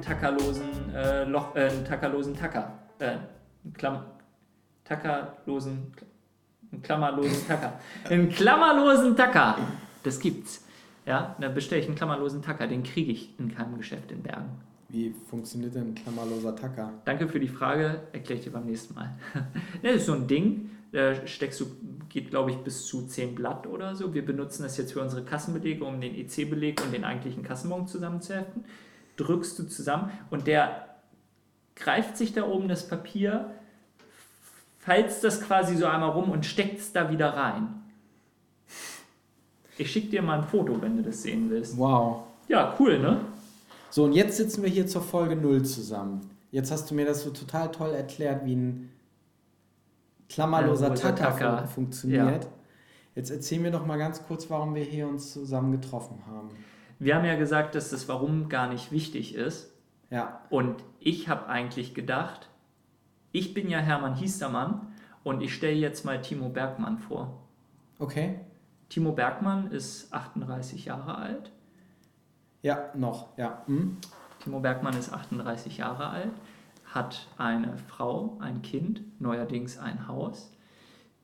tackerlosen äh, Loch, äh, einen tackerlosen Tacker. Äh, einen Klamm, tackerlosen, einen klammerlosen Tacker. Einen klammerlosen Tacker. Das gibt's. Ja, dann bestelle ich einen klammerlosen Tacker. Den kriege ich in keinem Geschäft in Bergen. Wie funktioniert denn ein klammerloser Tacker? Danke für die Frage. Erkläre ich dir beim nächsten Mal. das ist so ein Ding. Da steckst du, geht glaube ich bis zu 10 Blatt oder so. Wir benutzen das jetzt für unsere Kassenbelege, um den EC-Beleg und den eigentlichen Kassenbon zusammenzuheften. Drückst du zusammen und der greift sich da oben das Papier, falzt das quasi so einmal rum und steckt es da wieder rein. Ich schicke dir mal ein Foto, wenn du das sehen willst. Wow. Ja, cool, ne? So, und jetzt sitzen wir hier zur Folge 0 zusammen. Jetzt hast du mir das so total toll erklärt, wie ein klammerloser Ein Tacker, Tacker. fun- funktioniert. Ja. Jetzt erzähl mir doch mal ganz kurz, warum wir hier uns zusammen getroffen haben. Wir haben ja gesagt, dass das Warum gar nicht wichtig ist. Ja, Und ich habe eigentlich gedacht, ich bin ja Hermann Hiestermann und ich stelle jetzt mal Timo Bergmann vor. okay. Timo Bergmann ist 38 Jahre alt. Ja, noch, ja. Hm? Timo Bergmann ist 38 Jahre alt, hat eine Frau, ein Kind, neuerdings ein Haus.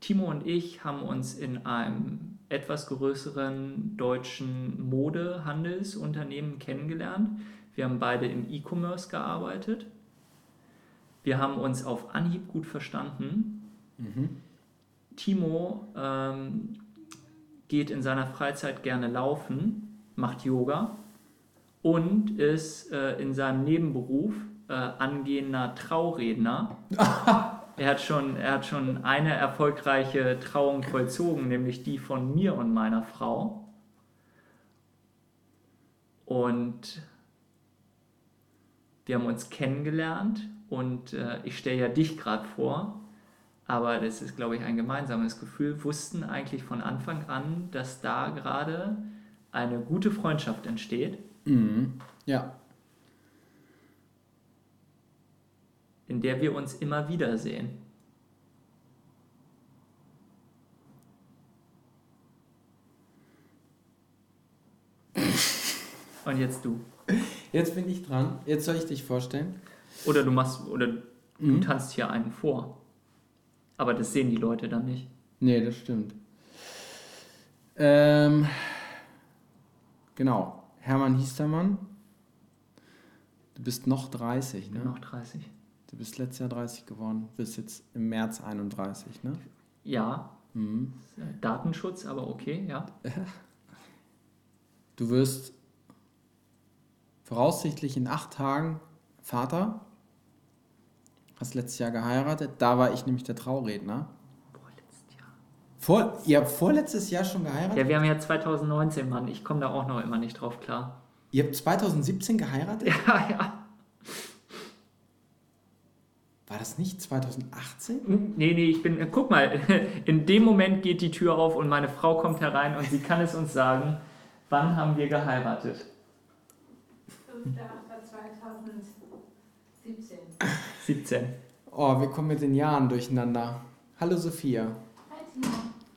Timo und ich haben uns in einem etwas größeren deutschen Modehandelsunternehmen kennengelernt. Wir haben beide im E-Commerce gearbeitet. Wir haben uns auf Anhieb gut verstanden. Mhm. Timo ähm, geht in seiner Freizeit gerne laufen, macht Yoga und ist äh, in seinem Nebenberuf äh, angehender Trauredner. er, hat schon, er hat schon eine erfolgreiche Trauung vollzogen, nämlich die von mir und meiner Frau. Und wir haben uns kennengelernt und äh, ich stelle ja dich gerade vor, aber das ist, glaube ich, ein gemeinsames Gefühl, wussten eigentlich von Anfang an, dass da gerade eine gute Freundschaft entsteht, Mhm. Ja, in der wir uns immer wiedersehen. Und jetzt du. jetzt bin ich dran. Jetzt soll ich dich vorstellen. Oder du machst, oder du Mhm. tanzt hier einen vor. Aber das sehen die Leute dann nicht. Nee, das stimmt. Ähm, genau. Hermann Hiestermann. Du bist noch 30, ne? Noch 30. Du bist letztes Jahr 30 geworden. Bist jetzt im März 31, ne? Ja, Mhm. Datenschutz, aber okay, ja. Du wirst voraussichtlich in acht Tagen Vater. Hast letztes Jahr geheiratet. Da war ich nämlich der Trauredner. Boah, letztes Jahr. Vor, ihr habt vorletztes Jahr schon geheiratet? Ja, wir haben ja 2019, Mann. Ich komme da auch noch immer nicht drauf klar. Ihr habt 2017 geheiratet? Ja, ja. War das nicht 2018? Nee, nee, ich bin. äh, Guck mal, in dem Moment geht die Tür auf und meine Frau kommt herein und sie kann es uns sagen, wann haben wir geheiratet? 5.8.2017. 17. Oh, wir kommen mit den Jahren durcheinander. Hallo Sophia. Hi Timo.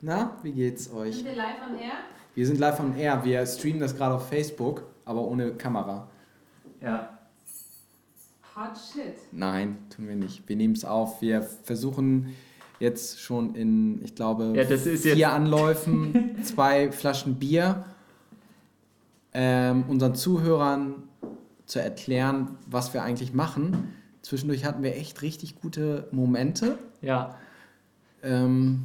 Na, wie geht's euch? Sind wir live on air? Wir sind live on air. Wir streamen das gerade auf Facebook, aber ohne Kamera. Ja. Hot shit. Nein, tun wir nicht. Wir nehmen es auf. Wir versuchen jetzt schon in, ich glaube, Ja, das ist vier jetzt- Anläufen, zwei Flaschen Bier, ähm, unseren Zuhörern zu erklären, was wir eigentlich machen. Zwischendurch hatten wir echt richtig gute Momente. Ja. Ähm,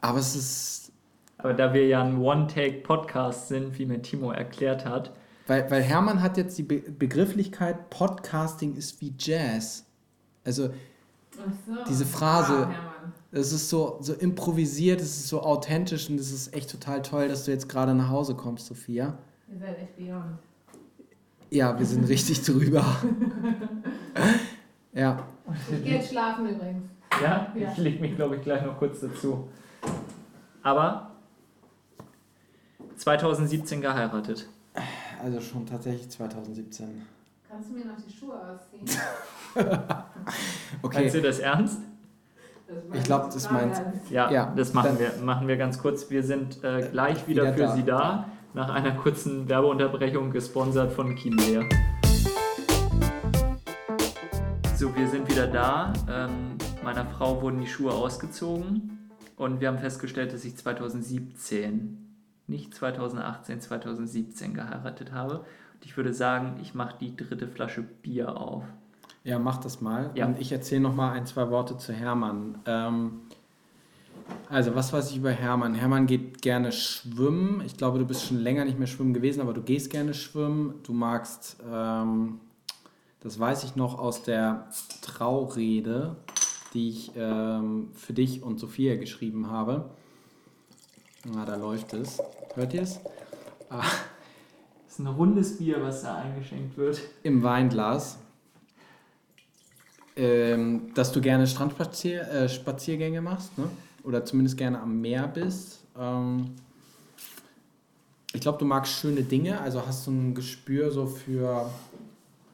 aber es ist, Aber da wir ja ein One-Take-Podcast sind, wie mir Timo erklärt hat, weil, weil Hermann hat jetzt die Be Begrifflichkeit, Podcasting ist wie Jazz. Also Ach so. Diese Phrase. Es ist so, so improvisiert, es ist so authentisch und es ist echt total toll, dass du jetzt gerade nach Hause kommst, Sophia. Ihr seid echt beyond. Ja, wir sind richtig drüber. ja, Ich gehe jetzt schlafen übrigens. ja, Ja. ich lege mich, glaube ich, gleich noch kurz dazu. Aber 2017 geheiratet also schon tatsächlich 2017. Kannst du mir noch die Schuhe ausziehen? okay. Meinst du das ernst? Ich glaube, das meinst ja, ja, das machen wir, machen wir ganz kurz. Wir sind äh, äh, gleich wieder, wieder für da. Sie da, nach einer kurzen Werbeunterbrechung, gesponsert von Kimea. So, wir sind wieder da. Ähm, meiner Frau wurden die Schuhe ausgezogen und wir haben festgestellt, dass ich 2017 nicht 2018, 2017 geheiratet habe. Und ich würde sagen, ich mache die dritte Flasche Bier auf. Ja, mach das mal. Ja. Und ich erzähle noch mal ein, zwei Worte zu Hermann. Ähm, also, was weiß ich über Hermann? Hermann geht gerne schwimmen. Ich glaube, du bist schon länger nicht mehr schwimmen gewesen, aber du gehst gerne schwimmen. Du magst, ähm, das weiß ich noch aus der Traurede, die ich ähm, für dich und Sophia geschrieben habe. Na, da läuft es. Hört ihr es? Das ist ein rundes Bier, was da eingeschenkt wird. im Weinglas, ähm, dass du gerne Strandspaziergänge äh, Spaziergänge machst, ne? oder zumindest gerne am Meer bist. Ähm, ich glaube, du magst schöne Dinge, also hast du ein Gespür so für,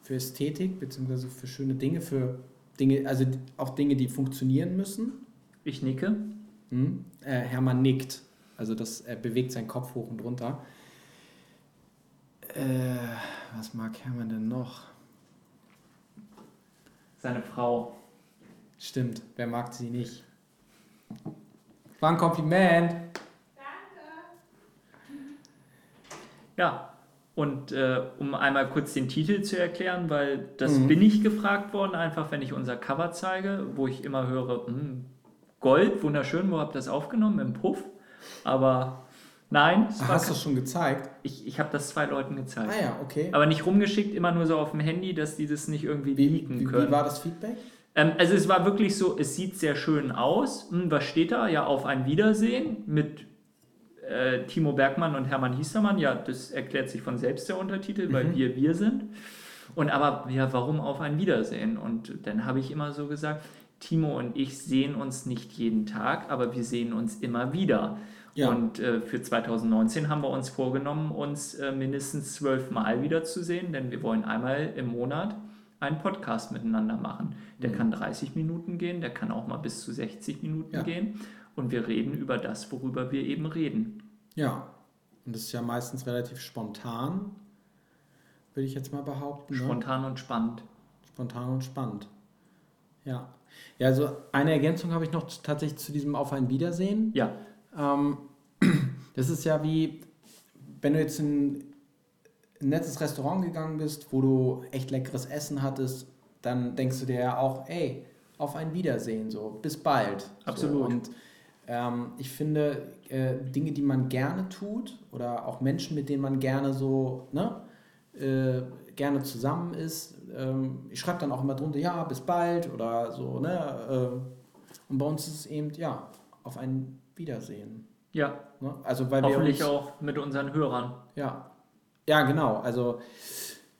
für Ästhetik, beziehungsweise für schöne Dinge, für Dinge, also auch Dinge, die funktionieren müssen. Ich nicke. Hm? Äh, Hermann nickt, also das, er bewegt seinen Kopf hoch und runter. Äh, was mag Hermann denn noch? Seine Frau. Stimmt, wer mag sie nicht? War ein Kompliment. Ja, und äh, um einmal kurz den Titel zu erklären, weil das Mhm. bin ich gefragt worden, einfach wenn ich unser Cover zeige, wo ich immer höre, "Hm, Gold, wunderschön, wo habt ihr das aufgenommen? Im Puff? Aber nein, Ach, hast du schon gezeigt? ich, ich habe das zwei Leuten gezeigt. Ah ja, okay. Aber nicht rumgeschickt, immer nur so auf dem Handy, dass die das nicht irgendwie Wie, leaken wie, können. wie war das Feedback? Ähm, also es war wirklich so, es sieht sehr schön aus. Hm, was steht da? Ja, auf ein Wiedersehen mit äh, Timo Bergmann und Hermann Hiestermann. Ja, das erklärt sich von selbst der Untertitel, weil Mhm. wir wir sind. Und aber, ja, warum auf ein Wiedersehen? Und dann habe ich immer so gesagt, Timo und ich sehen uns nicht jeden Tag, aber wir sehen uns immer wieder. Ja. Und äh, für 2019 haben wir uns vorgenommen, uns äh, mindestens zwölf Mal wiederzusehen, denn wir wollen einmal im Monat einen Podcast miteinander machen. Der Mhm. kann 30 Minuten gehen, der kann auch mal bis zu 60 Minuten Ja. gehen. Und wir reden über das, worüber wir eben reden. Ja. Und das ist ja meistens relativ spontan, würde ich jetzt mal behaupten. Ne? Spontan und spannend. Spontan und spannend. Ja. Ja, also eine Ergänzung habe ich noch tatsächlich zu diesem Auf ein Wiedersehen. Ja, Ähm, das ist ja wie, wenn du jetzt in ein nettes Restaurant gegangen bist, wo du echt leckeres Essen hattest, dann denkst du dir ja auch, ey, auf ein Wiedersehen, so, bis bald. Absolut. So, und ähm, ich finde, äh, Dinge, die man gerne tut oder auch Menschen, mit denen man gerne so, ne, äh, gerne zusammen ist, ähm, ich schreibe dann auch immer drunter, ja, bis bald oder so, ne, äh, und bei uns ist es eben, ja, auf ein Wiedersehen. ja. Ne? Also weil wir Hoffentlich uns, auch mit unseren Hörern. Ja. Ja, genau. Also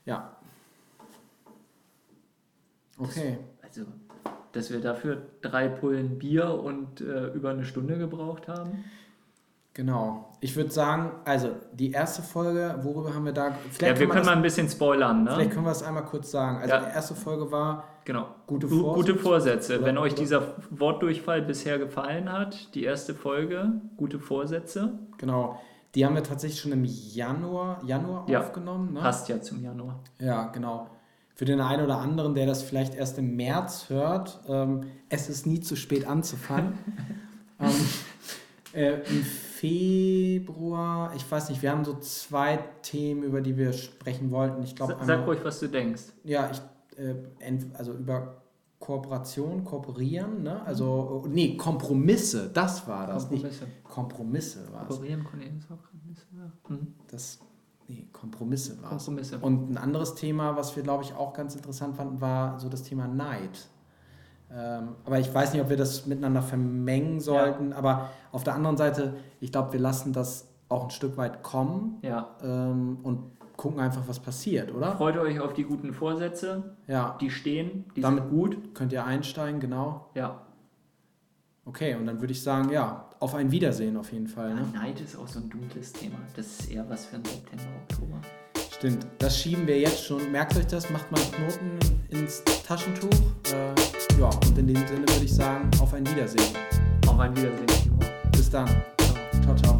ja. Okay. Also, dass wir dafür drei Pullen Bier und äh, über eine Stunde gebraucht haben. Genau. Ich würde sagen, also die erste Folge, worüber haben wir da? Vielleicht ja, wir können, wir mal ein bisschen spoilern, das, vielleicht ne? können wir es einmal kurz sagen. Also Ja. die erste Folge war Genau. gute Gu- Vorsätze. Gute Vorsätze. Wenn euch dieser Wortdurchfall bisher gefallen hat, die erste Folge, gute Vorsätze, Genau. Die haben wir tatsächlich schon im Januar, Januar Ja. aufgenommen. Ne? passt ja zum Januar. Ja, genau. Für den einen oder anderen, der das vielleicht erst im März hört, ähm, es ist nie zu spät anzufangen. ähm, äh, Im Februar, ich weiß nicht, wir haben so zwei Themen, über die wir sprechen wollten. Ich glaube, Sa- Sag ruhig, was du denkst. ja, ich, äh, also über Kooperation, kooperieren, ne? Also, äh, nee, Kompromisse, das war das. Nicht Kompromisse. Kompromisse war es. Kooperieren, Cornelius, auch Kompromisse, ja. Mhm. Das, nee, Kompromisse war es. Kompromisse. Und ein anderes Thema, was wir, glaube ich, auch ganz interessant fanden, war so das Thema Neid. Ähm, aber ich weiß nicht, ob wir das miteinander vermengen sollten. Aber auf der anderen Seite, ich glaube, wir lassen das auch ein Stück weit kommen Ja. ähm, und gucken einfach, was passiert, oder? Freut euch auf die guten Vorsätze. Ja, Die stehen, die Damit- sind gut. könnt ihr einsteigen, genau. Ja. Okay, und dann würde ich sagen, ja, auf ein Wiedersehen auf jeden Fall. ja. Ne? Neid ist auch so ein dunkles Thema. Das ist eher was für den September, Oktober. Stimmt, das schieben wir jetzt schon. Merkt euch das, macht mal einen Knoten ins Taschentuch. Äh, ja, und in dem Sinne würde ich sagen, auf ein Wiedersehen. Auf ein Wiedersehen, Timo. Bis dann. Ciao. Ciao, ciao.